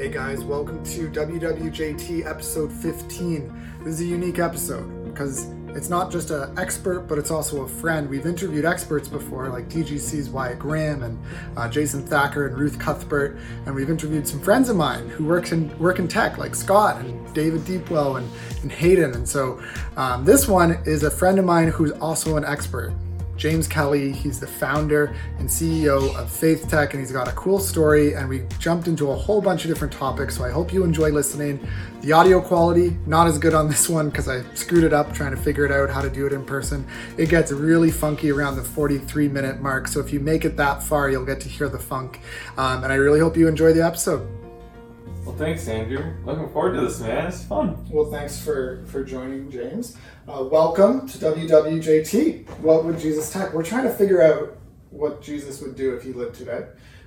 Hey guys, welcome to WWJT episode 15. This is a unique episode because it's not just an expert, but it's also a friend. We've interviewed experts before, like TGC's Wyatt Graham and uh, Jason Thacker and Ruth Cuthbert, and we've interviewed some friends of mine who work in work in tech, like Scott and David Deepwell and, and Hayden. And so um, this one is a friend of mine who's also an expert. James Kelly. He's the founder and CEO of Faith Tech, and he's got a cool story. And we jumped into a whole bunch of different topics. So I hope you enjoy listening. The audio quality, not as good on this one because I screwed it up trying to figure it out how to do it in person. It gets really funky around the 43 minute mark. So if you make it that far, you'll get to hear the funk. Um, and I really hope you enjoy the episode. Well, thanks, Andrew. Looking forward to this, man. It's fun. Well, thanks for for joining, James. Uh, welcome to WWJT. What would Jesus Tech? We're trying to figure out what Jesus would do if he lived today,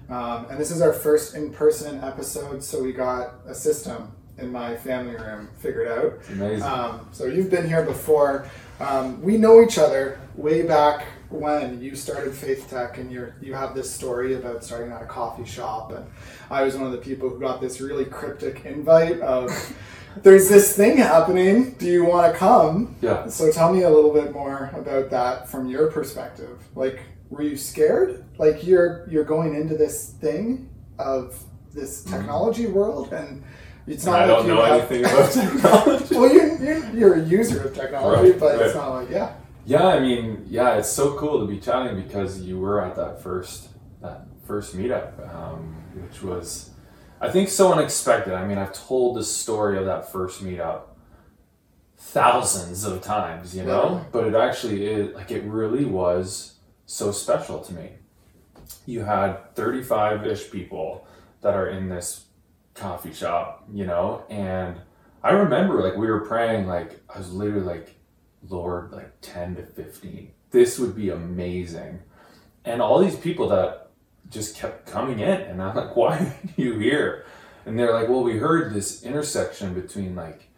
um, and this is our first in person episode. So we got a system in my family room figured out. It's amazing. Um, so you've been here before. Um, we know each other way back when you started Faith Tech, and you you have this story about starting at a coffee shop, and I was one of the people who got this really cryptic invite of. There's this thing happening. Do you want to come? Yeah. So tell me a little bit more about that from your perspective. Like, were you scared? Like you're you're going into this thing of this technology world, and it's not I like don't you know have- anything about technology. well, you, you, you're a user of technology, Right, but it's not like, yeah. Yeah, I mean, yeah, it's so cool to be chatting because you were at that first that first meetup, um, which was, I think, so unexpected. I mean, I've told the story of that first meetup thousands of times, you know, Right. but it actually is like it really was so special to me. You had thirty-five ish people that are in this coffee shop, you know, and I remember like we were praying, like I was literally like, Lord, like 10 to 15. This would be amazing. And all these people that just kept coming in, and I'm like, why are you here? And they're like, well, we heard this intersection between like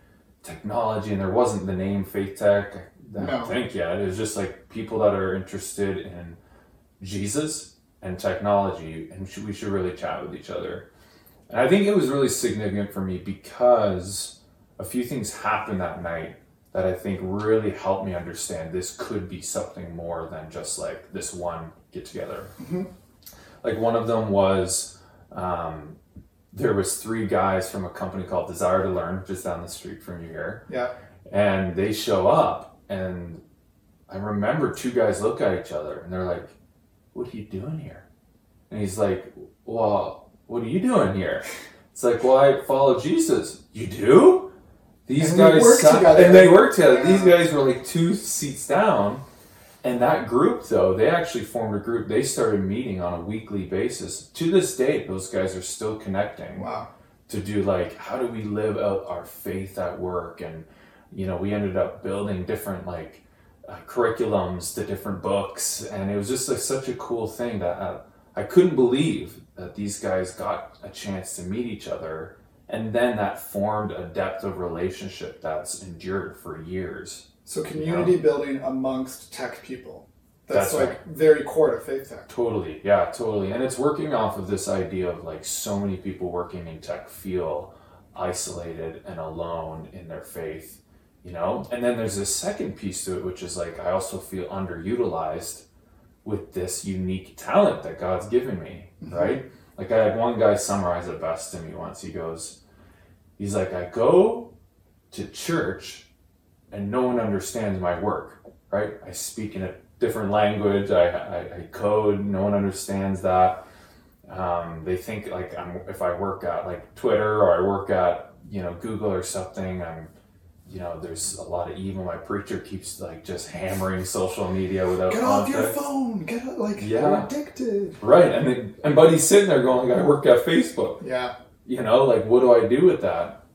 technology, and there wasn't the name Faith Tech, I No. don't think yet. It was just like people that are interested in Jesus and technology, and we should really chat with each other. And I think it was really significant for me because a few things happened that night that I think really helped me understand this could be something more than just like this one get together. Like one of them was um, there was three guys from a company called Desire2Learn, just down the street from you here, Yeah. and they show up and I remember two guys look at each other and they're like, "What are you doing here?" And he's like, "Well, what are you doing here?" It's like, "Well, I follow Jesus." You do? These And guys work sat- together. and they work together. Yeah. These guys were like two seats down. And that group, though, they actually formed a group. They started meeting on a weekly basis. To this day, those guys are still connecting Wow. to do like how do we live out our faith at work and you know we ended up building different like uh, curriculums to different books and it was just like, such a cool thing that uh, i couldn't believe that these guys got a chance to meet each other and then that formed a depth of relationship that's endured for years So community building amongst tech people. That's, That's like right. very core to Faith Tech. Totally, yeah, totally. And it's working off of this idea of like so many people working in tech feel isolated and alone in their faith, you know? And then there's this second piece to it, which is like I also feel underutilized with this unique talent that God's given me, right? Like I had one guy summarize it best to me once. He goes, he's like, I go to church and no one understands my work, right? I speak in a different language. I, I, I code. No one understands that. Um, they think like I'm, if I work at like Twitter or I work at you know Google or something, I'm you know there's a lot of evil. My preacher keeps like just hammering social media without Get off your phone. Get out, like Yeah. you're addicted. Right, and then, and Buddy's sitting there going, like, I work at Facebook Yeah. you know like what do i do with that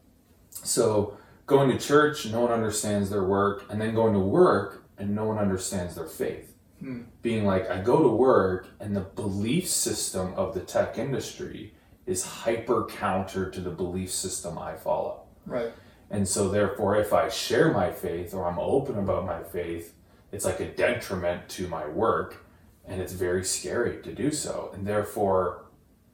so going to church no one understands their work and then going to work and no one understands their faith Hmm. being like i go to work and the belief system of the tech industry is hyper counter to the belief system i follow Right. And so therefore if i share my faith or i'm open about my faith it's like a detriment to my work and it's very scary to do so and therefore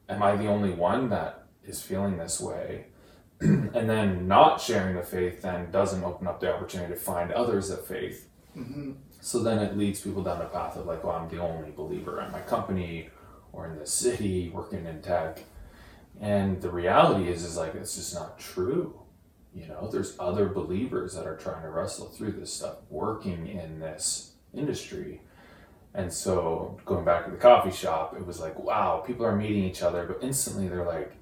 am i the only one that is feeling this way. and then not sharing the faith then doesn't open up the opportunity to find others of faith. Mm-hmm. So then it leads people down the path of like, well, I'm the only believer in my company or in the city working in tech. And the reality is, is like, it's just not true. You know, there's other believers that are trying to wrestle through this stuff, working in this industry. And so going back to the coffee shop, it was like, wow, people are meeting each other, but instantly they're like,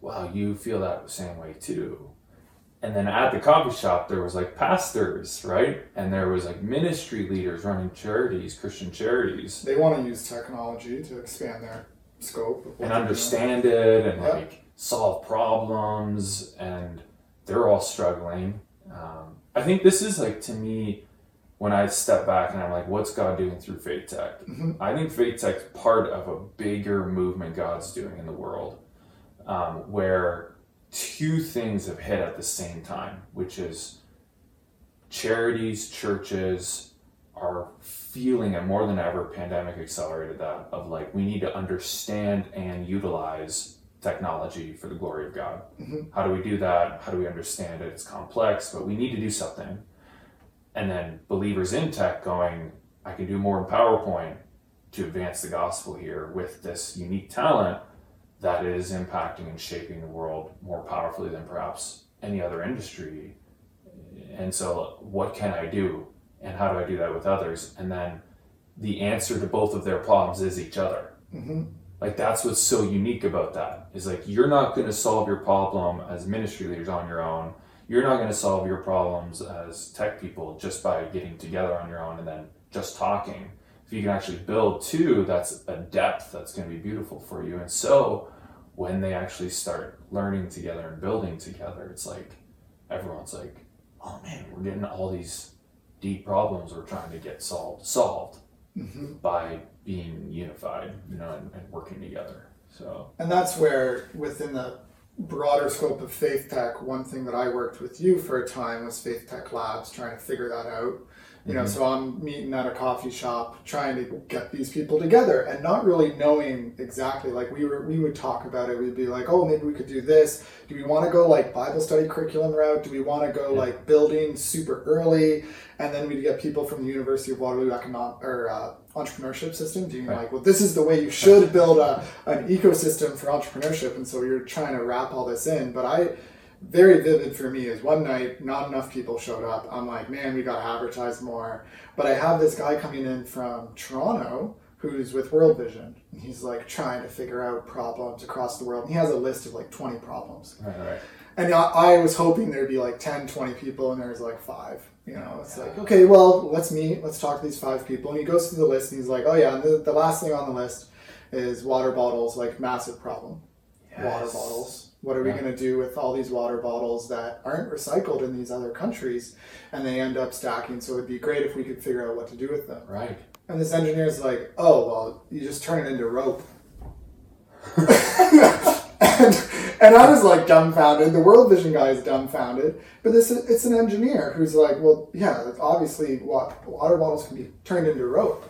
wow, you feel that the same way too. And then at the coffee shop, there was like pastors, right? And there was like ministry leaders running charities, Christian charities. They want to use technology to expand their scope and understand it and like solve problems and they're all struggling. Um, i think this is like to me when i step back and i'm like what's god doing through faith tech? Mhm. i think faith tech's part of a bigger movement god's doing in the world um, where two things have hit at the same time which is charities churches are feeling it more than ever. Pandemic accelerated that of like we need to understand and utilize technology for the glory of god. Mhm. how do we do that? How do we understand it? It's complex but we need to do something. And then believers in tech going i can do more in powerpoint to advance the gospel here with this unique talent that is impacting and shaping the world more powerfully than perhaps any other industry. And so what can i do? And how do i do that with others? And then the answer to both of their problems is each other. Hmm like that's what's so unique about that is like you're not going to solve your problem as ministry leaders on your own. You're not going to solve your problems as tech people just by getting together on your own and then just talking. If you can actually build two that's a depth that's going to be beautiful for you. And so when they actually start learning together and building together it's like everyone's like oh man we're getting all these deep problems we're trying to get solved solved hmm by being unified, you know, and, and working together. So And that's where, within the broader scope of Faith Tech, one thing that I worked with you for a time was Faith Tech Labs, trying to figure that out. You know, Mhm. so I'm meeting at a coffee shop, trying to get these people together, and not really knowing exactly. Like we were, we would talk about it. We'd be like, "Oh, maybe we could do this. Do we want to go like Bible study curriculum route? Do we want to go Yeah. like building super early?" And then we'd get people from the University of Waterloo economic or uh, entrepreneurship system being Right. like, "Well, this is the way you should build a an ecosystem for entrepreneurship," and so you're trying to wrap all this in. But I, very vivid for me is one night, not enough people showed up. I'm like, man, we got to advertise more. But I have this guy coming in from Toronto who's with World Vision. He's like trying to figure out problems across the world. And he has a list of like 20 problems. right, right. And I, I was hoping there'd be like 10, 20 people, and there's like five. You know, it's like, okay, well, let's meet, let's talk to these five people. And he goes through the list and he's like, oh, yeah, and the, the last thing on the list is water bottles, like massive problem. Water bottles. What are we Yeah. going to do with all these water bottles that aren't recycled in these other countries and they end up stacking? So it'd be great if we could figure out what to do with them. Right. And this engineer's like, oh, well, you just turn it into rope. and, and I was like dumbfounded. The World Vision guy is dumbfounded. But this it's an engineer who's like, well, yeah, obviously water bottles can be turned into rope.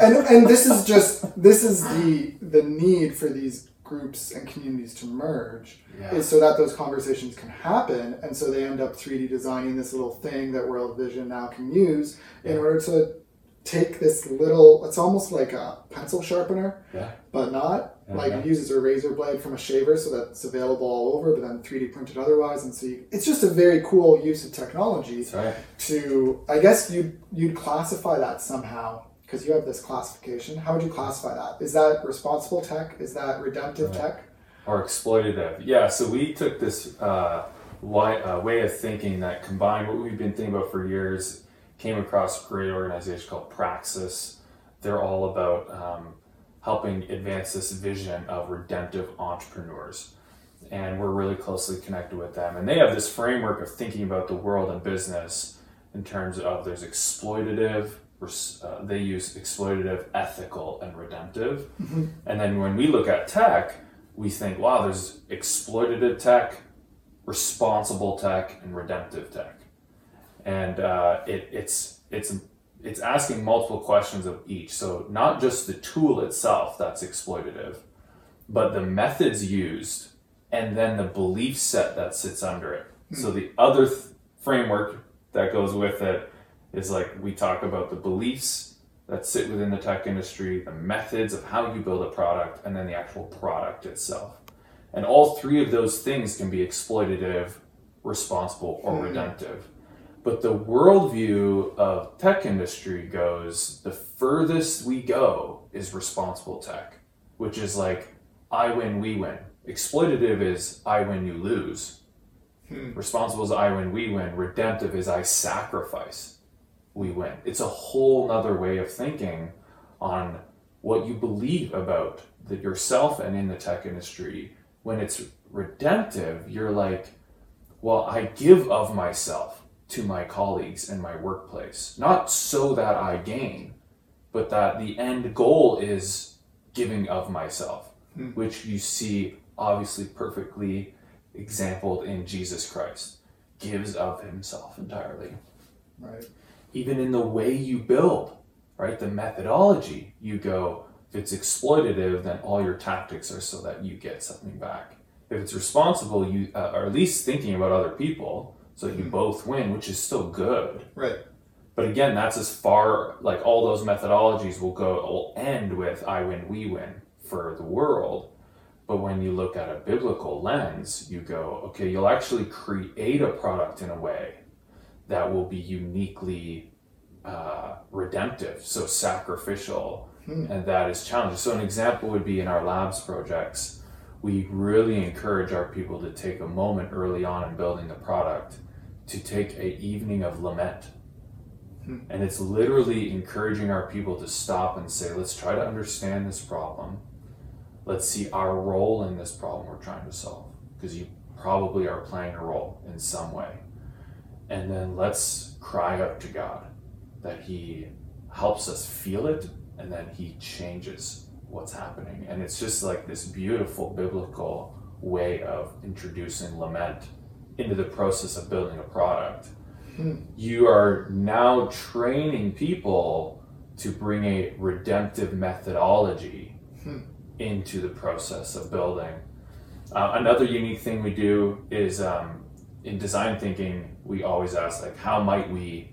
And, and this is just this is the the need for these groups and communities to merge Yeah. is so that those conversations can happen and so they end up 3d designing this little thing that world vision now can use in order to take this little it's almost like a pencil sharpener Yeah. but not like it uses a razor blade from a shaver so that it's available all over but then 3d printed otherwise and so you, it's just a very cool use of technology right. to i guess you'd, you'd classify that somehow because you have this classification how would you classify that is that responsible tech is that redemptive Right. tech Or exploitative. Yeah. So we took this uh, uh, way of thinking that combined what we've been thinking about for years, came across a great organization called Praxis. They're all about um, helping advance this vision of redemptive entrepreneurs. And we're really closely connected with them. And they have this framework of thinking about the world and business in terms of there's exploitative, uh, they use exploitative, ethical, and redemptive. And then when we look at tech, we think, wow, there's exploitative tech, responsible tech, and redemptive tech. And uh, it, it's it's it's asking multiple questions of each. So not just the tool itself that's exploitative, but the methods used and then the belief set that sits under it. So the other th- framework that goes with it is like we talk about the beliefs that sit within the tech industry, the methods of how you build a product, and then the actual product itself. And all three of those things can be exploitative, responsible, or mm-hmm. redemptive. But the worldview of tech industry goes the furthest we go is responsible tech, which is like I win, we win. Exploitative is I win, you lose. Hmm. Responsible is I win, we win. Redemptive is I sacrifice, we win. It's a whole nother way of thinking on what you believe about the, yourself and in the tech industry. When it's redemptive, you're like, well, I give of myself to my colleagues and my workplace, not so that I gain, but that the end goal is giving of myself, hmm. which you see obviously perfectly exampled in Jesus Christ, gives of himself entirely. Right. Even in the way you build, right? The methodology, you go, if it's exploitative, then all your tactics are so that you get something back. If it's responsible, you uh, are at least thinking about other people so you both win, which is still good. Right. But again, that's as far like all those methodologies will go will end with I win, we win for the world. But when you look at a biblical lens, you go, okay, you'll actually create a product in a way that will be uniquely uh, redemptive, so sacrificial, and that is challenging. So an example would be in our labs projects, we really encourage our people to take a moment early on in building the product to take a evening of lament and it's literally encouraging our people to stop and say, let's try to understand this problem. Let's see our role in this problem we're trying to solve. Because you probably are playing a role in some way. And then let's cry out to God that He helps us feel it and then He changes what's happening. And it's just like this beautiful biblical way of introducing lament into the process of building a product you are now training people to bring a redemptive methodology into the process of building. Uh, another unique thing we do is um, in design thinking, we always ask like, how might we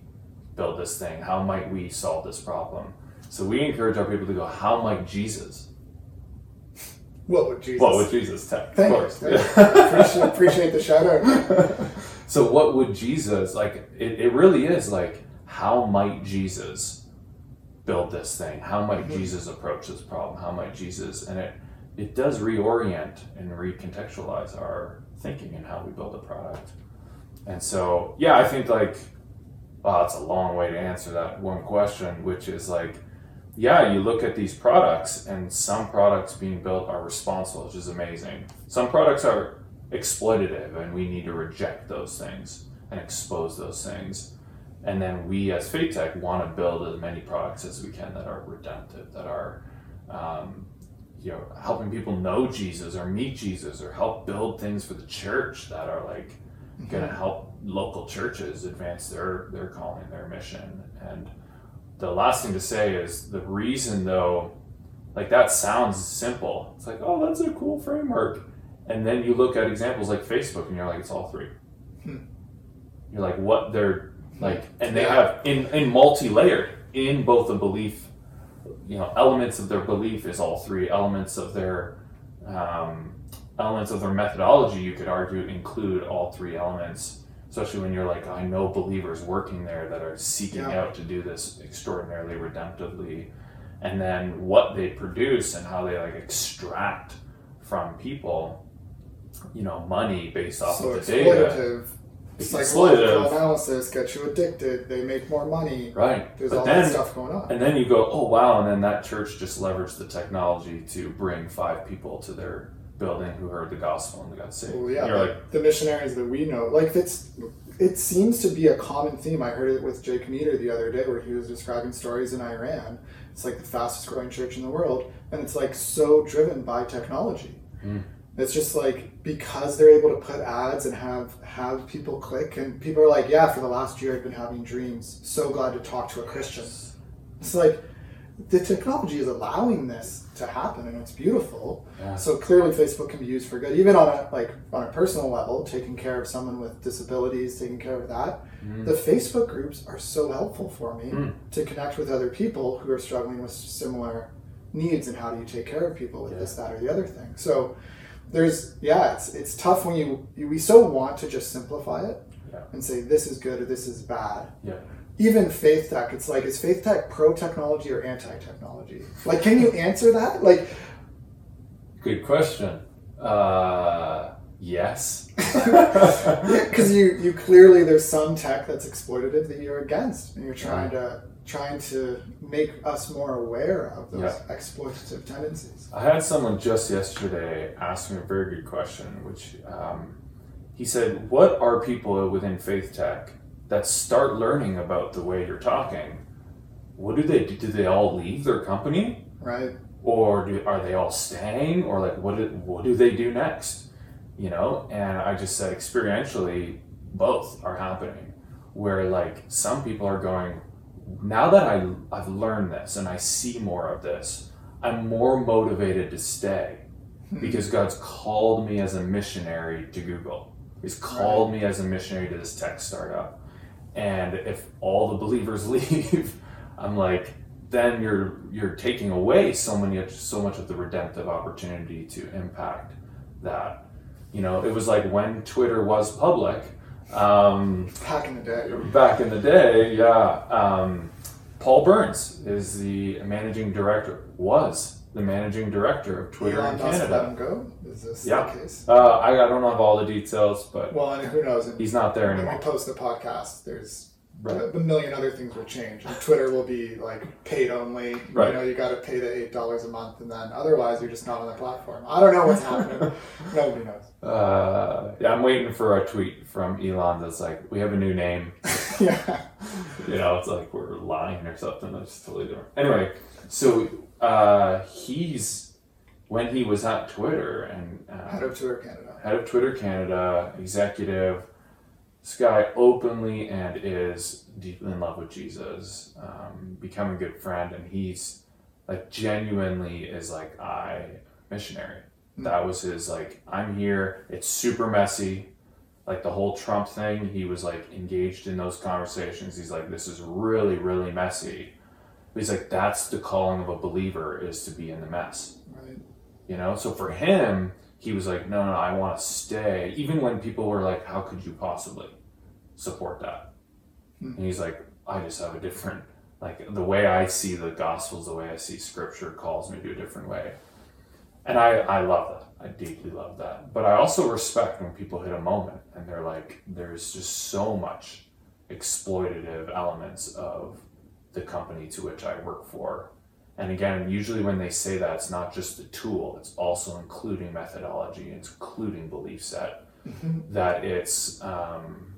build this thing? How might we solve this problem? So we encourage our people to go, how might Jesus? What would Jesus? Well, with Jesus tech, Thank of course. You. appreciate, appreciate the shout out. So what would Jesus like? It, it really is like how might Jesus build this thing? How might Mm-hmm. Jesus approach this problem? How might Jesus and it it does reorient and recontextualize our thinking and how we build a product. And so yeah, I think like wow, it's a long way to answer that one question, which is like yeah, you look at these products, and some products being built are responsible, which is amazing. Some products are exploitative, and we need to reject those things and expose those things. And then we, as Faith Tech, want to build as many products as we can that are redemptive, that are, um, you know, helping people know Jesus or meet Jesus, or help build things for the church that are like going to mhm. help local churches advance their their calling, their mission, and the last thing to say is the reason though like that sounds simple. It's like oh that's a cool framework. And then you look at examples like facebook and you're like it's all three. Hmm. You're like what they're hmm. like and they have in in multi-layered in both the belief you know elements of their belief is all three elements of their um, elements of their methodology you could argue include all three elements especially when you're like i know believers working there that are seeking Yeah. out to do this extraordinarily redemptively and then what they produce and how they like extract from people you know money based off so of the data Psychological analysis gets you addicted. They make more money. right There's but all then that stuff going on. and then you go oh wow and then that church just leveraged the technology to bring five people to their building who heard the gospel and got saved Well, yeah, you're the, like the missionaries that we know, like it's, it seems to be a common theme. I heard it with Jake Meter the other day, where he was describing stories in Iran. It's like the fastest growing church in the world, and it's like so driven by technology. Mm. It's just like because they're able to put ads and have have people click, and people are like, "Yeah, for the last year, I've been having dreams. So glad to talk to a Christian." It's like the technology is allowing this to happen and it's beautiful. Yeah. So clearly Facebook can be used for good, even on a like on a personal level, taking care of someone with disabilities, taking care of that. Mm. The Facebook groups are so helpful for me Mm. to connect with other people who are struggling with similar needs and how do you take care of people with this, that, or the other thing. So there's yeah, it's it's tough when you, you we so want to just simplify it Yeah. and say this is good or this is bad. Yeah. Even faith tech, it's like is faith tech pro technology or anti technology? Like, can you answer that? Like, Good question. Uh, yes. because you you clearly there's some tech that's exploitative that you're against, and you're trying to trying to make us more aware of those Yeah. exploitative tendencies. I had someone just yesterday ask me a very good question, which um, he said, What are people within faith tech that start learning about the way you're talking? What do they do? Do they all leave their company? Right? Or do, are they all staying? Or like, what do, what do they do next? You know? And I just said, experientially, both are happening. Where like some people are going, now that I, I've learned this and I see more of this, I'm more motivated to stay hmm. because God's called me as a missionary to Google. He's called me as a missionary to this tech startup. And if all the believers leave, I'm like, then you're you're taking away so many so much of the redemptive opportunity to impact that. You know, it was like when Twitter was public, um, Back in the day. back in the day, yeah. Um, Paul Burns is the managing director, was the managing director of Twitter Elon in Musk let Canada. him go. Is this Yeah. the case? Uh, I, I don't have all the details, but Well, and who knows? he's not there anymore. when we post the podcast, there's Right. a, million other things will change. And Twitter will be like paid only. Right. You know, you got to pay the eight dollars a month, and then otherwise you're just not on the platform. I don't know what's happening. Nobody knows. Uh, yeah, I'm waiting for a tweet from Elon that's like, "We have a new name." yeah. you know, it's like we're lying or something. That's totally different. Anyway, so uh, he's when he was at Twitter and uh, Head of Twitter Canada. head of Twitter Canada, executive. This guy openly and is deeply in love with Jesus, um, become a good friend, and he's like genuinely is like I missionary. That was his like I'm here. It's super messy, like the whole Trump thing. He was like engaged in those conversations. He's like this is really really messy. But he's like that's the calling of a believer is to be in the mess Right. you know so for him he was like no no i want to stay. Even when people were like how could you possibly support that? Hmm. and he's like i just have a different like the way i see the gospels the way i see scripture calls me to a different way. And i i love that. I deeply love that. But i also respect when people hit a moment and they're like there's just so much exploitative elements of the company to which i work for and again, usually when they say that, it's not just the tool, it's also including methodology, it's including belief set, that it's um,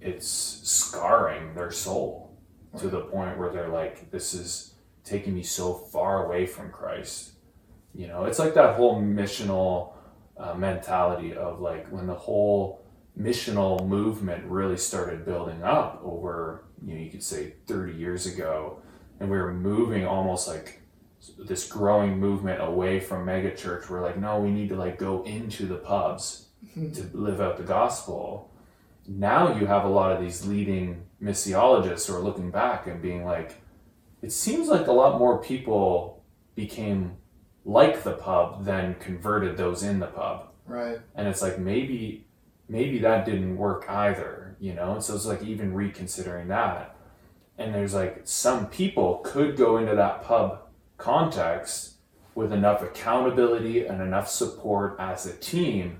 it's scarring their soul to the point where they're like, this is taking me so far away from Christ. You know, it's like that whole missional uh, mentality of like when the whole missional movement really started building up over, you know, you could say 30 years ago, and we were moving almost like this growing movement away from megachurch we're like no we need to like go into the pubs hmm. to live out the gospel. Now you have a lot of these leading missiologists who are looking back and being like it seems like a lot more people became like the pub than converted those in the pub. Right. and it's like maybe maybe that didn't work either you know? And so it's like even reconsidering that. And there's like some people could go into that pub context with enough accountability and enough support as a team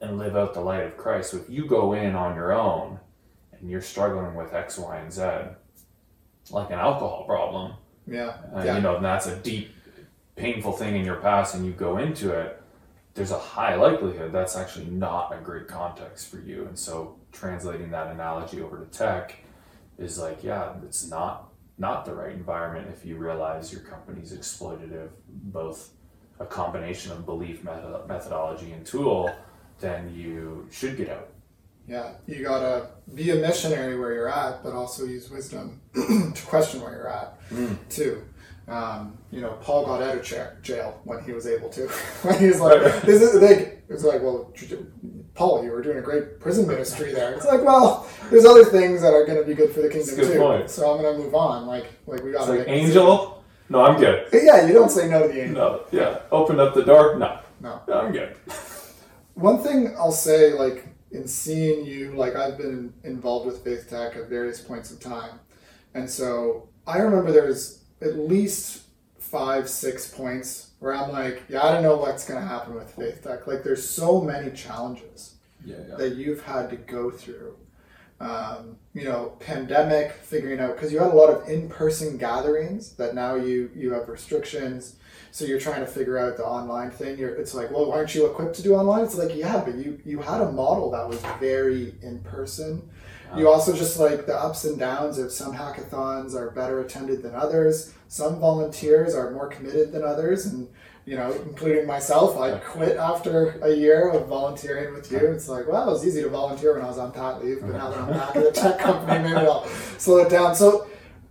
and live out the light of christ so if you go in on your own and you're struggling with x y and z like an alcohol problem Yeah. uh, yeah. you know, and that's a deep, painful thing in your past, and you go into it, there's a high likelihood that's actually not a great context for you. And so, translating that analogy over to tech is like, yeah, it's not not the right environment if you realize your company's exploitative, both a combination of belief, method- methodology, and tool. Then you should get out. Yeah, you gotta be a missionary where you're at, but also use wisdom to question where you're at Mm. too. Um, you know, Paul got out of chair, jail when he was able to. when he was like, "This is like," it's like, "Well, Paul, you were doing a great prison ministry there." It's like, well, there's other things that are going to be good for the kingdom good too. point. So I'm going to move on. Like, like we got like angel. No, I'm good. Yeah, you don't say no to the angel. No, yeah. Open up the door. No, No. no I'm good. One thing I'll say, like in seeing you, like I've been involved with Faith Tech at various points of time, and so I remember there was at least five, six points where I'm like, yeah, I don't know what's going to happen with Faith Tech. Like, there's so many challenges Yeah, yeah. that you've had to go through. Um, you know, pandemic, figuring out because you had a lot of in-person gatherings that now you you have restrictions, so you're trying to figure out the online thing. You're, it's like, well, aren't you equipped to do online? It's like, yeah, but you you had a model that was very in person. You also just like the ups and downs of some hackathons are better attended than others. Some volunteers are more committed than others, and you know, including myself, I quit after a year of volunteering with you. It's like, well, it was easy to volunteer when I was on pat leave, but now that I'm back at the tech company, maybe I'll slow it down. So,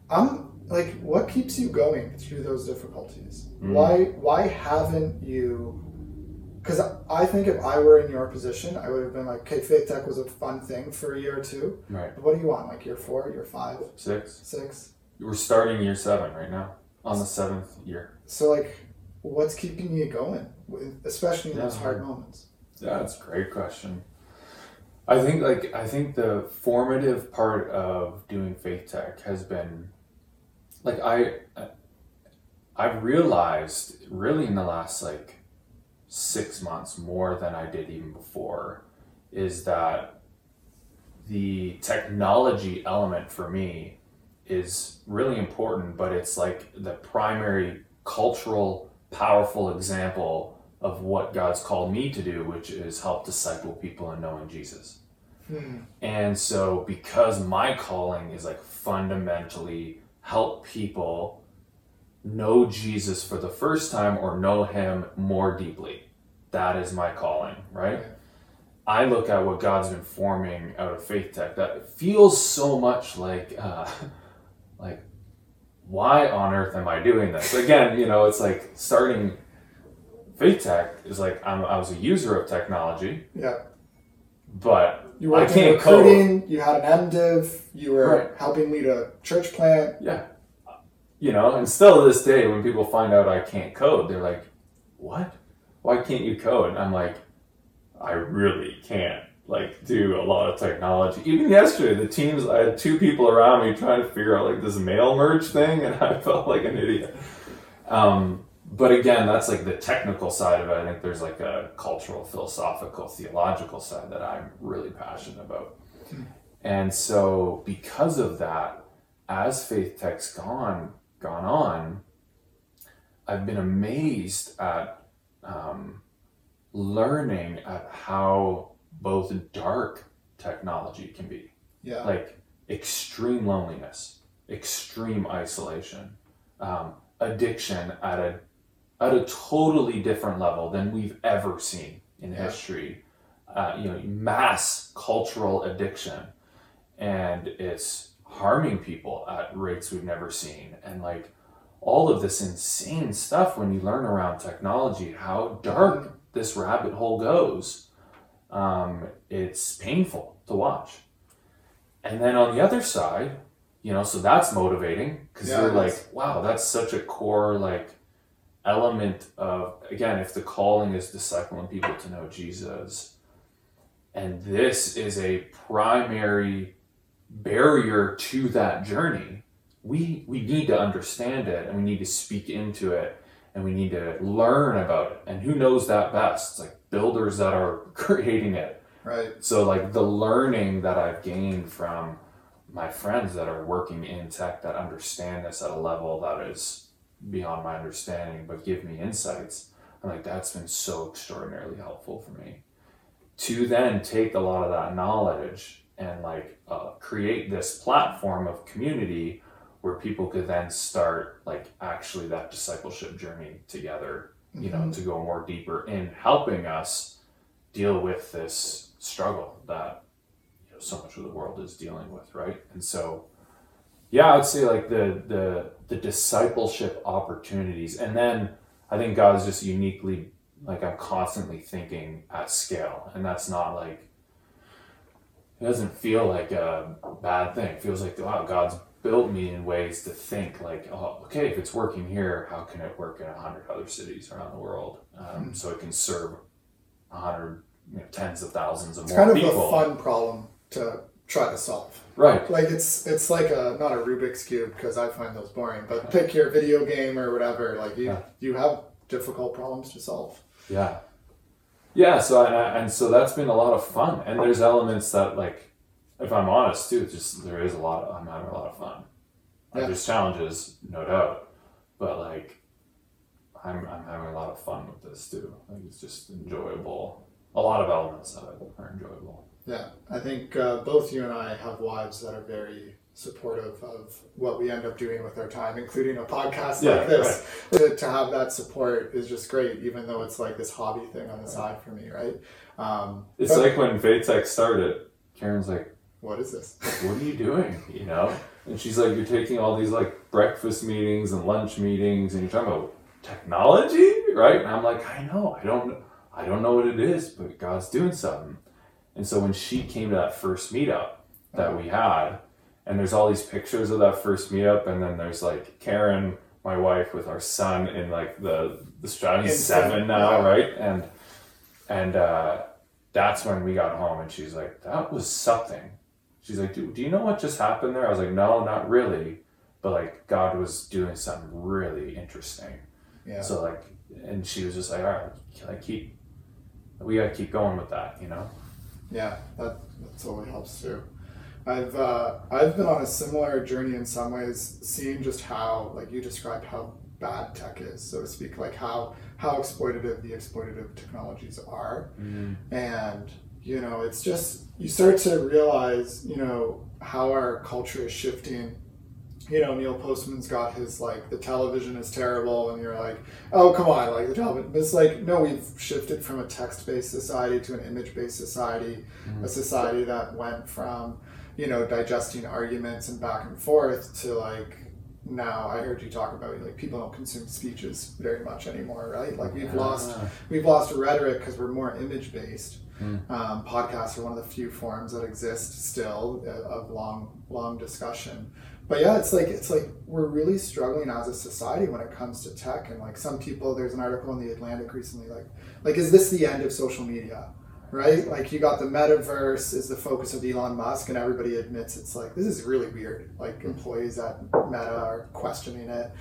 I'm like, what keeps you going through those difficulties? Hmm. Why why haven't you? Because I think if I were in your position, I would have been like, okay, Faith Tech was a fun thing for a year or two. Right. But what do you want? Like year four, year five, Six. six? We're starting year seven right now. On the seventh year. So like, what's keeping you going, especially in those hard moments? Yeah, that's a great question. I think like I think the formative part of doing faith tech has been like I I've realized really in the last like six months more than I did even before is that the technology element for me is really important, but it's like the primary cultural, powerful example of what God's called me to do, which is help disciple people in knowing Jesus. Hmm. And so, because my calling is like fundamentally help people know Jesus for the first time or know him more deeply, that is my calling, right? I look at what God's been forming out of faith tech that feels so much like, uh, like, why on earth am I doing this? Again, you know, it's like starting faith tech is like I'm, I was a user of technology, Yeah. but You I were can't code. You had an MDiv. You were Right. helping lead a church plant. Yeah. You know, and still to this day, when people find out I can't code, they're like, what? Why can't you code? And I'm like, I really can't like do a lot of technology. Even yesterday, the teams, I had two people around me trying to figure out like this mail merge thing, and I felt like an idiot. Um, but again, that's like the technical side of it. I think there's like a cultural, philosophical, theological side that I'm really passionate about. And so, because of that, as Faith Tech's gone gone on, I've been amazed at um, learning at how both dark technology can be, Yeah. like extreme loneliness, extreme isolation, um, addiction at a at a totally different level than we've ever seen in Yeah. history. Uh, you know, mass cultural addiction, and it's harming people at rates we've never seen, and like all of this insane stuff when you learn around technology, how dark this rabbit hole goes. Um, it's painful to watch. And then on the other side, you know, so that's motivating because Yeah, you're like, wow, that's such a core like element of again, if the calling is discipling people to know Jesus, and this is a primary barrier to that journey, we we need to understand it and we need to speak into it and we need to learn about it. And who knows that best? It's like builders that are creating it. Right. So like the learning that I've gained from my friends that are working in tech that understand this at a level that is beyond my understanding but give me insights. I'm like that's been so extraordinarily helpful for me. To then take a lot of that knowledge and like uh, create this platform of community where people could then start like actually that discipleship journey together you know Mhm. to go more deeper in helping us deal with this struggle that you know so much of the world is dealing with right and so yeah, I'd say like the the the discipleship opportunities, and then I think God is just uniquely like I'm constantly thinking at scale, and that's not like it doesn't feel like a bad thing. It feels like wow, God's built me in ways to think like, oh, okay, if it's working here, how can it work in a hundred other cities around the world, um, Hmm. so it can serve a hundred, you know, tens of thousands of It's more kind of people. a fun problem to try to solve. Right. Like it's it's like a not a Rubik's cube because I find those boring. But pick your video game or whatever. Like you Yeah. you have difficult problems to solve. Yeah. Yeah, so and, I- and so that's been a lot of fun, and there's elements that like, if I'm honest too, just there is a lot. Of, I'm having a lot of fun. Yeah. There's challenges, no doubt, but like, I'm I'm having a lot of fun with this too. Like it's just enjoyable. A lot of elements of it are enjoyable. Yeah, I think uh, both you and I have wives that are very supportive of what we end up doing with our time, including a podcast Yeah, like this. To, to have that support is just great, even though it's like this hobby thing on the side for me, right? Um, It's but- like when Faith Tech started. Karen's like, what is this? what are you doing? You know? And she's like, you're taking all these like breakfast meetings and lunch meetings, and you're talking about technology, right? And I'm like, I know, I don't, I don't know what it is, but God's doing something. And so when she came to that first meetup that we had, and there's all these pictures of that first meetup, and then there's like Karen, my wife, with our son in like the the strategy In seven now, yeah. right? And and uh, that's when we got home, and she's like, that was something. She's like, do, do you know what just happened there? I was like, no, not really. But like, God was doing something really interesting. Yeah. So like, and she was just like, all right, can I keep, we gotta keep going with that, you know? Yeah, that that totally helps too. I've uh, I've been on a similar journey in some ways, seeing just how like you described how bad tech is, so to speak, like how how exploitative the exploitative technologies are, and you know it's just you start to realize you know how our culture is shifting. You know, Neil Postman's got his like the television is terrible, and you're like, oh come on, like the television. It's like no, we've shifted from a text-based society to an image-based society, a society that went from you know digesting arguments and back and forth to like now I heard you talk about like people don't consume speeches very much anymore, right? Like we've lost Ah. we've lost rhetoric because we're more image based. Hmm. Um, podcasts are one of the few forms that exist still uh, of long long discussion. But yeah, it's like it's like we're really struggling as a society when it comes to tech. And like some people, there's an article in the Atlantic recently, like like is this the end of social media? Right? Like you got the metaverse is the focus of Elon Musk, and everybody admits it's like this is really weird. Like employees at Meta are questioning it.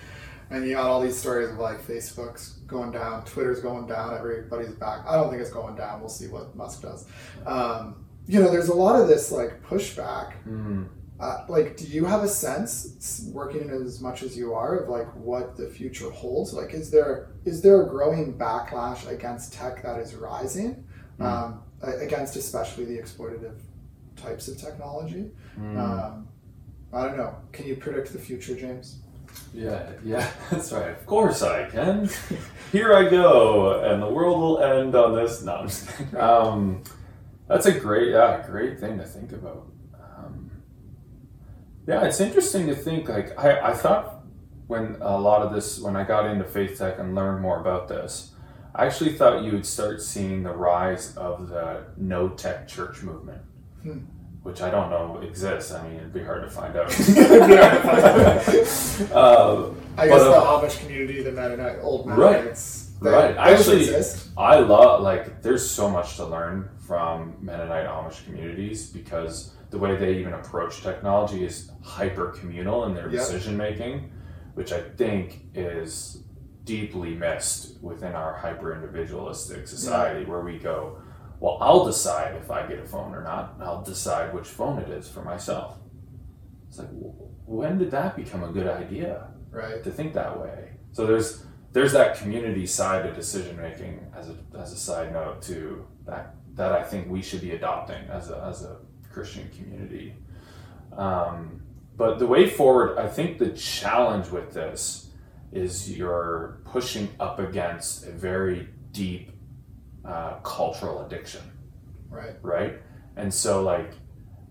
And you got all these stories of like Facebook's going down, Twitter's going down, everybody's back. I don't think it's going down. We'll see what Musk does. Um, you know, there's a lot of this like pushback. Mm. Uh, like, do you have a sense, working as much as you are, of like what the future holds? Like, is there is there a growing backlash against tech that is rising, um, against especially the exploitative types of technology? Mm. Um, I don't know. Can you predict the future, James? Yeah, yeah, that's right. Of course I can. Here I go, and the world will end on this. No, I'm just. Um, that's a great, yeah, great thing to think about. Um, yeah, it's interesting to think. Like, I, I thought when a lot of this, when I got into faith tech and learned more about this, I actually thought you would start seeing the rise of the no tech church movement. Hmm. Which I don't know exists. I mean, it'd be hard to find out. Uh, I guess But, the uh, Amish community, the Mennonite, old Right. Mennonites, Right. those Actually- exist. I love like there's so much to learn from Mennonite Amish communities because the way they even approach technology is hyper communal in their Yep. decision making, which I think is deeply missed within our hyper individualistic society where we go, well, I'll decide if I get a phone or not. and I'll decide which phone it is for myself. It's like, when did that become a good idea? right? to think that way. So there's there's that community side to decision making as a as a side note to that that I think we should be adopting as a as a Christian community. Um, but the way forward, I think the challenge with this is you're pushing up against a very deep uh, cultural addiction Right. right? And so, like,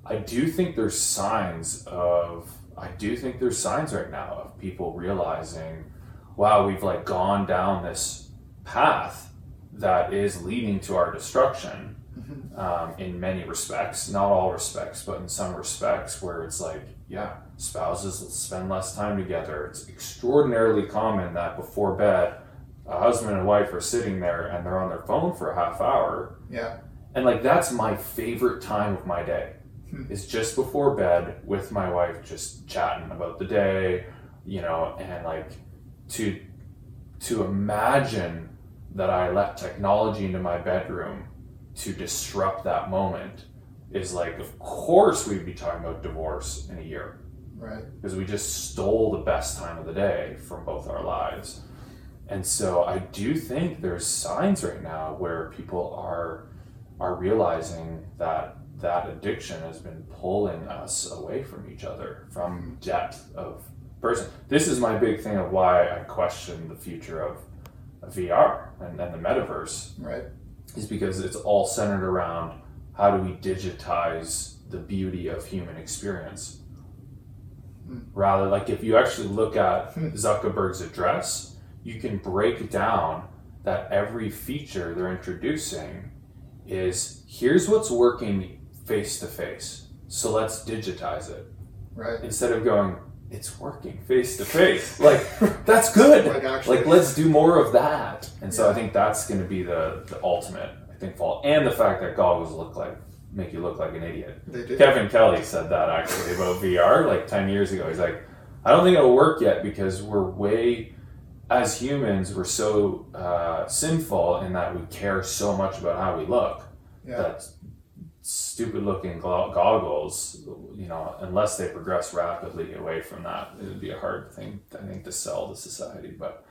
I do think there's signs of I do think there's signs right now of people realizing, wow, we've like gone down this path that is leading to our destruction um, in many respects, not all respects, but in some respects where it's like, yeah, spouses spend less time together. It's extraordinarily common that before bed, a husband and wife are sitting there and they're on their phone for a half hour. Yeah. And like that's my favorite time of my day. Hmm. Is just before bed with my wife just chatting about the day, you know, and like to to imagine that I let technology into my bedroom to disrupt that moment is like of course we'd be talking about divorce in a year Right. because we just stole the best time of the day from both our lives. And so I do think there's signs right now where people are are realizing that that addiction has been pulling us away from each other, from hmm. depth of person. This is my big thing of why I question the future of VR and, and the metaverse Right. is because it's all centered around how do we digitize the beauty of human experience. Rather, like if you actually look at hmm. Zuckerberg's address, you can break down that every feature they're introducing is here's what's working face to face. So let's digitize it. Right. Instead of going, it's working face to face. Like, that's good. Like, actually- Like, let's do more of that. And so Yeah. I think that's going to be the, the ultimate, I think, fall. And the fact that goggles look like, make you look like an idiot. They did. Kevin Kelly said that actually about VR like 10 years ago. He's like, I don't think it'll work yet because we're way, as humans, we're so uh, sinful in that we care so much about how we look Yeah. that stupid looking glo- goggles, you know, unless they progress rapidly away from that, it would be a hard thing, I think, to sell to society. But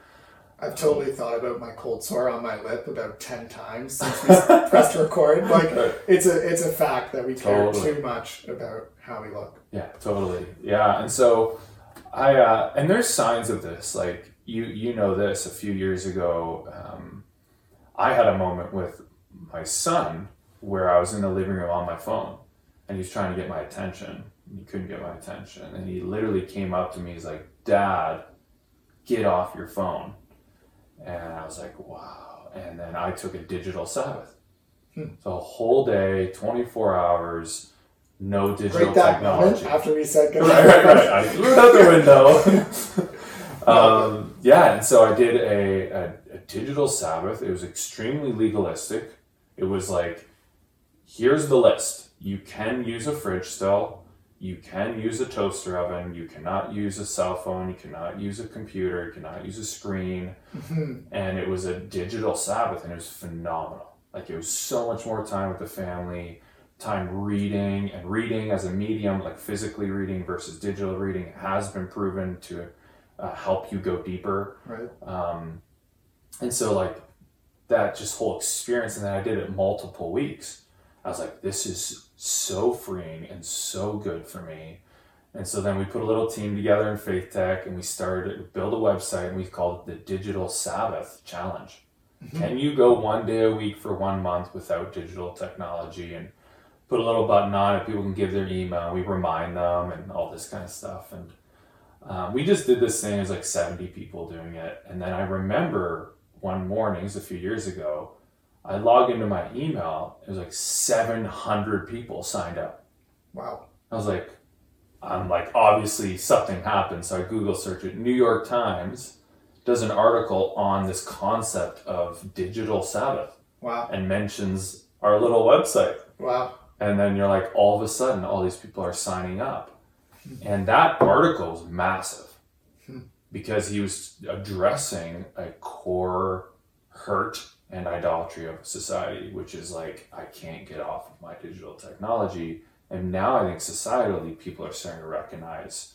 I've totally thought about my cold sore on my lip about ten times since we pressed record. Like it's a it's a fact that we care Totally. too much about how we look. Yeah, totally. Yeah, and so I uh, and there's signs of this. Like you, you know this. A few years ago, um, I had a moment with my son where I was in the living room on my phone, and he was trying to get my attention. And he couldn't get my attention, and he literally came up to me. He's like, "Dad, get off your phone." And I was like, "Wow!" And then I took a digital Sabbath. So a whole day, 24 hours, no digital Break that technology. after we said right, right, right. I threw it out the window. um, yeah, and so I did a, a, a digital Sabbath. It was extremely legalistic. It was like, here's the list. You can use a fridge still. You can use a toaster oven. You cannot use a cell phone. You cannot use a computer. You cannot use a screen. And it was a digital Sabbath, and it was phenomenal. Like it was so much more time with the family, time reading, and reading as a medium, like physically reading versus digital reading, has been proven to uh, help you go deeper. Right. Um, and so like that just whole experience, and then I did it multiple weeks. I was like, this is so freeing and so good for me. And so then we put a little team together in Faith Tech and we started to build a website and we called it the Digital Sabbath Challenge. Can you go one day a week for one month without digital technology and put a little button on it? People can give their email. We remind them and all this kind of stuff. And um, we just did this thing. as like 70 people doing it. And then I remember one morning, it was a few years ago, I log into my email. It was like 700 people signed up. Wow. I was like, I'm like, obviously something happened. So I Google search it. New York Times does an article on this concept of digital Sabbath Wow. and mentions our little website. Wow. And then you're like, all of a sudden, all these people are signing up. Hmm. And that article was massive hmm. because he was addressing a core hurt and idolatry of society, which is like, I can't get off of my digital technology. And now I think societally, people are starting to recognize,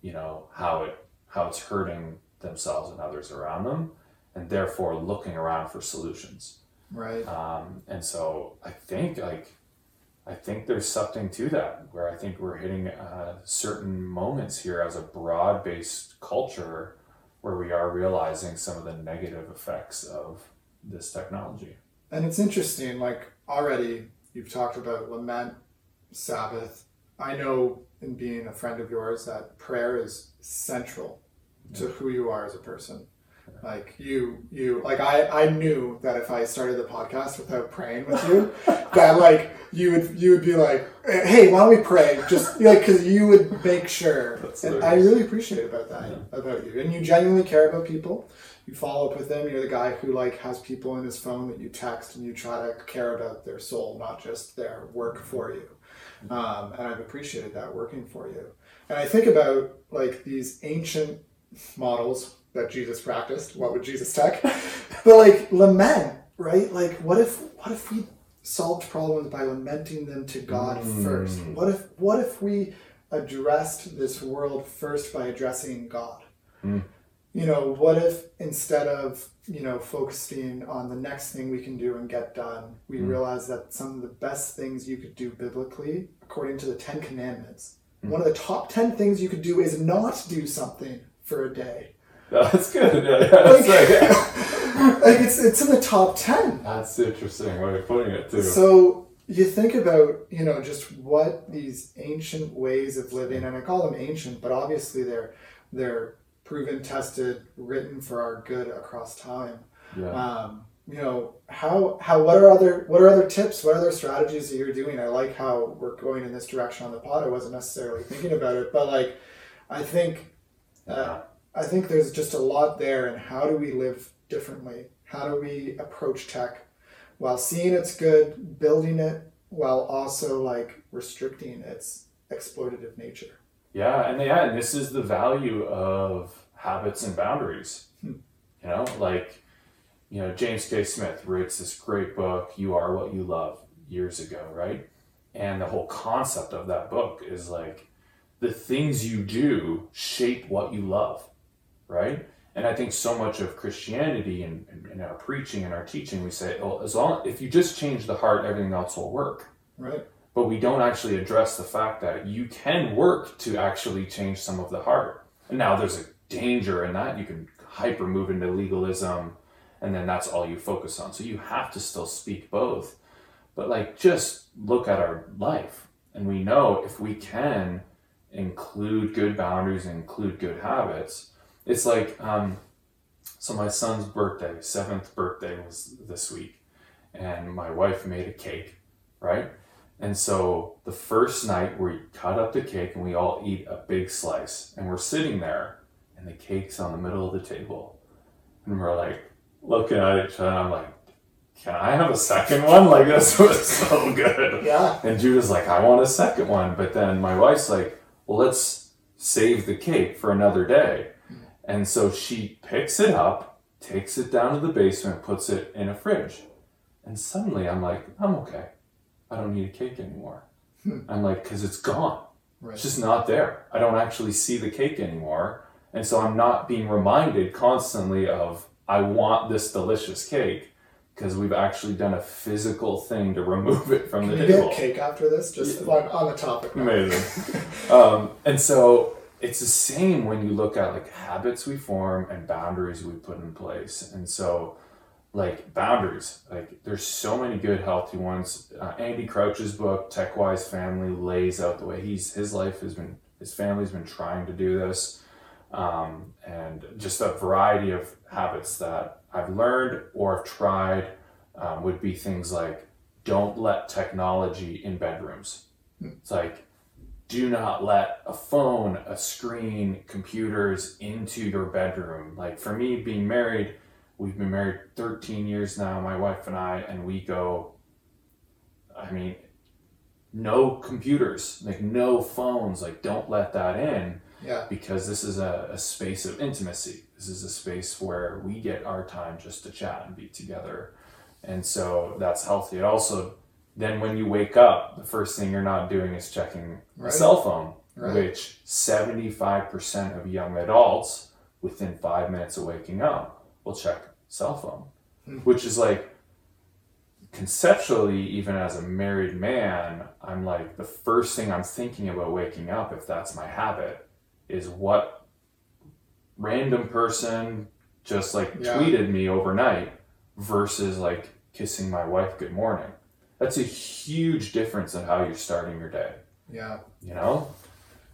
you know, how it how it's hurting themselves and others around them, and therefore looking around for solutions. Right. Um, and so I think like I think there's something to that where I think we're hitting uh, certain moments here as a broad based culture where we are realizing some of the negative effects of this technology. And it's interesting, like already you've talked about lament, Sabbath. I know in being a friend of yours that prayer is central to who you are as a person. Like you, you like I, I knew that if I started the podcast without praying with you, that like you would, you would be like, hey, why don't we pray? Just like because you would make sure, That's and I really appreciate about that about you, and you genuinely care about people. You follow up with them. You're the guy who like has people in his phone that you text, and you try to care about their soul, not just their work for you. Um, and I've appreciated that working for you. And I think about like these ancient models that Jesus practiced. What would Jesus tech? but like lament, right? Like what if what if we solved problems by lamenting them to God Mm. first? What if what if we addressed this world first by addressing God? Mm. You know, what if instead of you know focusing on the next thing we can do and get done, we Mm. realize that some of the best things you could do biblically, according to the Ten Commandments, Mm. one of the top ten things you could do is not do something for a day. That's good. Yeah, yeah, Like, that's, like- it's it's in the top ten. that's the interesting way of putting it too. So you think about, you know, just what these ancient ways of living, and I call them ancient, but obviously they're they're proven, tested, written for our good across time. yeah. Um, you know, how how what are other what are other tips? What are other strategies that you're doing? I like how we're going in this direction on the pod. I wasn't necessarily thinking about it, but like I think uh, I think there's just a lot there, and how do we live differently? How do we approach tech while seeing it's good, building it, while also like restricting its exploitative nature? Yeah, and yeah, and this is the value of habits and boundaries. Hmm. You know, like you know, James K. Smith writes this great book, "You Are What You Love," years ago, right? And the whole concept of that book is like the things you do shape what you love, right? And I think so much of Christianity and, and, our preaching and our teaching, we say, "Oh, as long if you just change the heart, everything else will work." Right? but we don't actually address the fact that you can work to actually change some of the heart. And now there's a danger in that. You can hyper move into legalism, and then that's all you focus on. So you have to still speak both. But like, just look at our life, and we know if we can include good boundaries and include good habits, it's like, um, so my son's birthday, seventh birthday was this week, and my wife made a cake, right? And so the first night we cut up the cake and we all eat a big slice and we're sitting there and the cake's on the middle of the table. And we're like looking at each other and I'm like, Can I have a second one? Like this was so good. Yeah. And Judah's like, I want a second one. But then my wife's like, Well, let's save the cake for another day. And so she picks it up, takes it down to the basement, puts it in a fridge. And suddenly I'm like, I'm okay. I don't need a cake anymore. Hmm. I'm like, because it's gone. Right. It's just not there. I don't actually see the cake anymore. And so I'm not being reminded constantly of, I want this delicious cake because we've actually done a physical thing to remove it from Can the you table. get cake after this? Just on, on the topic. now. Amazing. um, and so it's the same when you look at like habits we form and boundaries we put in place. And so, like boundaries, like there's so many good healthy ones. Uh, Andy Crouch's book, Tech Wise Family, lays out the way he's his life has been, his family's been trying to do this, um, and just a variety of habits that I've learned or have tried um, would be things like don't let technology in bedrooms. It's like do not let a phone, a screen, computers into your bedroom. Like for me, being married, we've been married 13 years now, my wife and I, and we go, I mean, no computers, like no phones, like don't let that in Yeah. because this is a, a space of intimacy. This is a space where we get our time just to chat and be together. And so that's healthy. It also, then when you wake up, the first thing you're not doing is checking a Right. cell phone, Right. which 75% of young adults within five minutes of waking up will check cell phone, Hmm. which is like conceptually, even as a married man, I'm like the first thing I'm thinking about waking up, if that's my habit, is what random person just like Yeah. tweeted me overnight versus like kissing my wife good morning. That's a huge difference in how you're starting your day. Yeah. You know?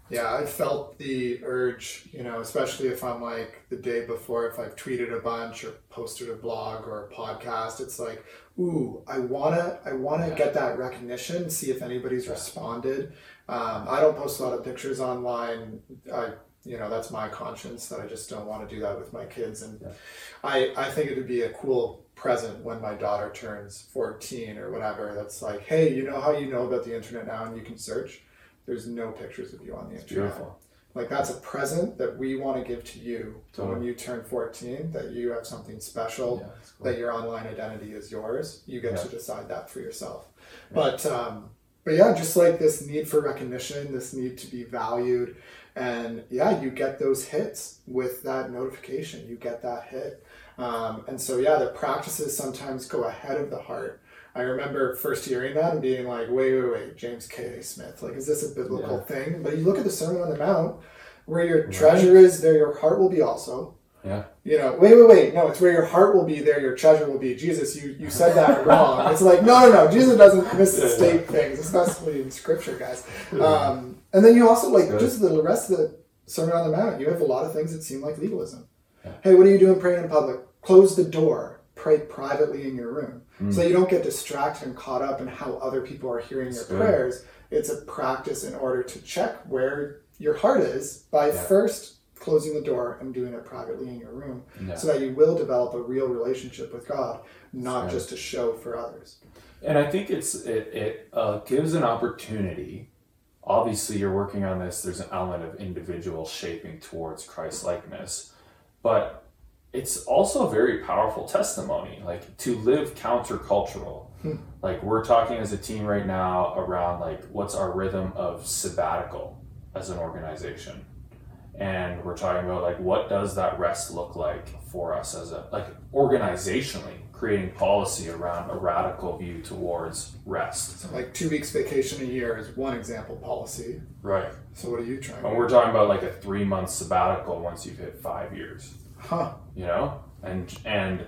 Yeah, I felt the urge, you know, especially if I'm like the day before, if I've tweeted a bunch or posted a blog or a podcast, it's like, ooh, I wanna, I wanna get that recognition, see if anybody's responded. Um, I don't post a lot of pictures online. I, you know, that's my conscience that I just don't want to do that with my kids. And Yeah. I, I think it would be a cool present when my daughter turns 14 or whatever. That's like, hey, you know how you know about the internet now and you can search? There's no pictures of you on the It's internet. beautiful. Like that's a present that we want to give to you so when you turn 14, that you have something special, Yeah, cool. that your online identity is yours. You get Yeah. to decide that for yourself. But um, but yeah, just like this need for recognition, this need to be valued, and yeah, you get those hits with that notification. You get that hit, um, and so yeah, the practices sometimes go ahead of the heart. I remember first hearing that and being like, wait, wait, wait, James K. Smith, like, is this a biblical thing? But you look at the Sermon on the Mount, where your Right. treasure is, there your heart will be also. Yeah. You know, wait, wait, wait. No, it's where your heart will be, there your treasure will be. Jesus, you, you said that wrong. It's like, no, no, no. Jesus doesn't misstate things, especially in scripture, guys. Um, and then you also, like, just the rest of the Sermon on the Mount, you have a lot of things that seem like legalism. Yeah. Hey, what are you doing praying in public? Close the door. Pray privately in your room. Mm. So you don't get distracted and caught up in how other people are hearing your good. prayers. It's a practice in order to check where your heart is by Yeah. first closing the door and doing it privately in your room so that you will develop a real relationship with God, not Right. just a show for others. And I think it's it, it uh, gives an opportunity. Obviously, you're working on this. There's an element of individual shaping towards Christ likeness, but it's also a very powerful testimony. Like to live countercultural. Hmm. Like we're talking as a team right now around like what's our rhythm of sabbatical as an organization, and we're talking about like what does that rest look like for us as a like organizationally creating policy around a radical view towards rest. So, like two weeks vacation a year is one example policy. Right. So, what are you trying? And to we're talking about like a three month sabbatical once you've hit five years. Huh. You know? And and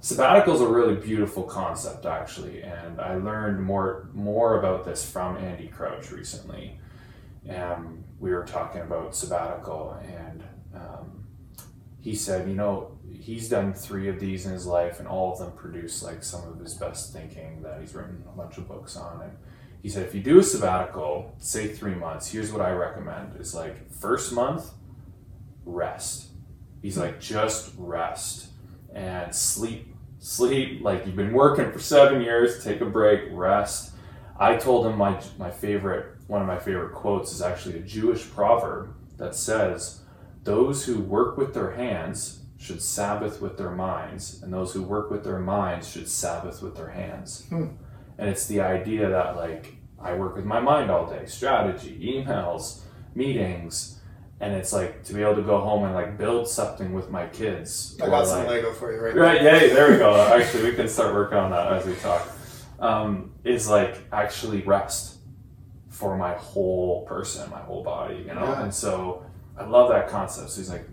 sabbatical is a really beautiful concept actually. And I learned more more about this from Andy Crouch recently. Um, we were talking about sabbatical and um, he said, you know, he's done three of these in his life and all of them produce like some of his best thinking that he's written a bunch of books on. And he said if you do a sabbatical say three months here's what i recommend is like first month rest. He's like just rest. And sleep sleep like you've been working for seven years take a break rest. I told him my my favorite one of my favorite quotes is actually a jewish proverb that says those who work with their hands should sabbath with their minds and those who work with their minds should sabbath with their hands Hmm. and it's the idea that like i work with my mind all day strategy emails meetings and it's like to be able to go home and like build something with my kids I got some like- Lego for you right, Right, yeah, there we go. Actually, we can start working on that as we talk. Um, is like actually rest for my whole person, my whole body, you know? Yeah. And so I love that concept. So he's like,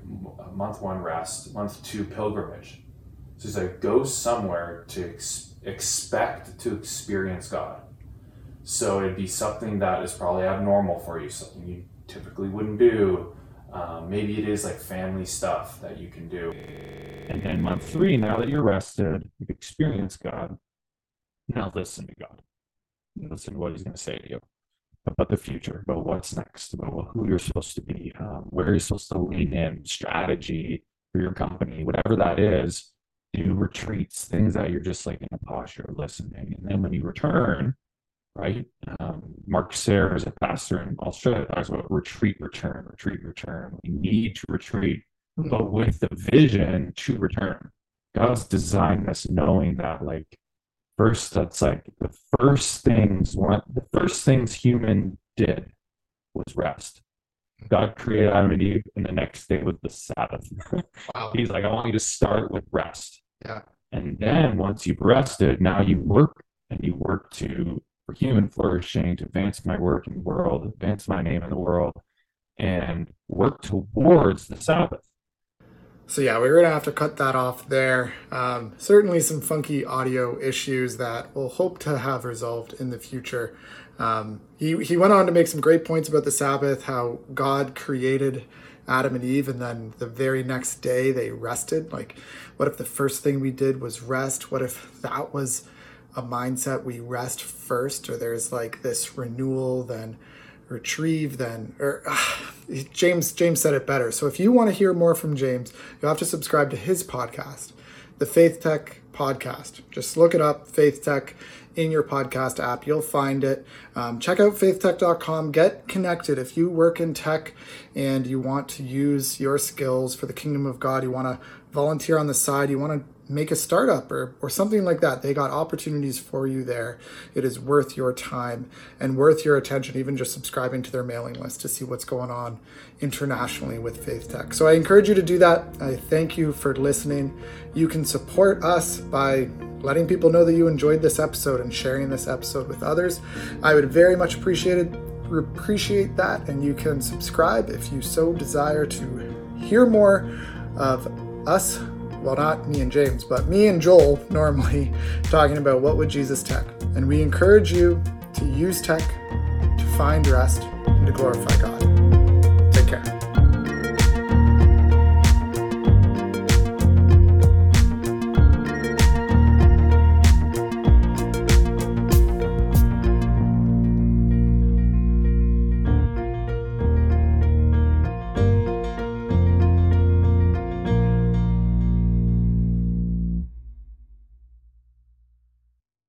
month one, rest, month two, pilgrimage. So he's like, go somewhere to ex- expect to experience God. So it'd be something that is probably abnormal for you, something you typically wouldn't do. Um, maybe it is like family stuff that you can do. And then month three, now that you're rested, you've experienced God. Now listen to God. Listen to what He's going to say to you about the future, about what's next, about who you're supposed to be, um, where you're supposed to lean in, strategy for your company, whatever that is. Do retreats, things that you're just like in a posture of listening. And then when you return, right? Um, Mark is a pastor in Australia, talks about retreat, return, retreat, return. We need to retreat but with the vision to return. God's designed this knowing that like first that's like the first things one the first things human did was rest. God created Adam and Eve, and the next day was the Sabbath. Wow. He's like, I want you to start with rest. Yeah. And then once you've rested, now you work and you work to for human flourishing, to advance my work in the world, advance my name in the world, and work towards the Sabbath. So yeah, we're gonna have to cut that off there. Um, certainly some funky audio issues that we'll hope to have resolved in the future. Um, he, he went on to make some great points about the Sabbath, how God created Adam and Eve, and then the very next day they rested. Like, what if the first thing we did was rest? What if that was a mindset we rest first, or there's like this renewal, then retrieve, then or James James said it better. So if you want to hear more from James, you'll have to subscribe to his podcast, the Faith Tech Podcast. Just look it up, Faith Tech in your podcast app. You'll find it. Um, check out faithtech.com. Get connected. If you work in tech and you want to use your skills for the kingdom of God, you want to volunteer on the side, you want to make a startup or, or something like that. They got opportunities for you there. It is worth your time and worth your attention, even just subscribing to their mailing list to see what's going on internationally with Faith Tech. So I encourage you to do that. I thank you for listening. You can support us by letting people know that you enjoyed this episode and sharing this episode with others. I would very much appreciate it appreciate that and you can subscribe if you so desire to hear more of us well, not me and James, but me and Joel normally talking about what would Jesus tech. And we encourage you to use tech to find rest and to glorify God.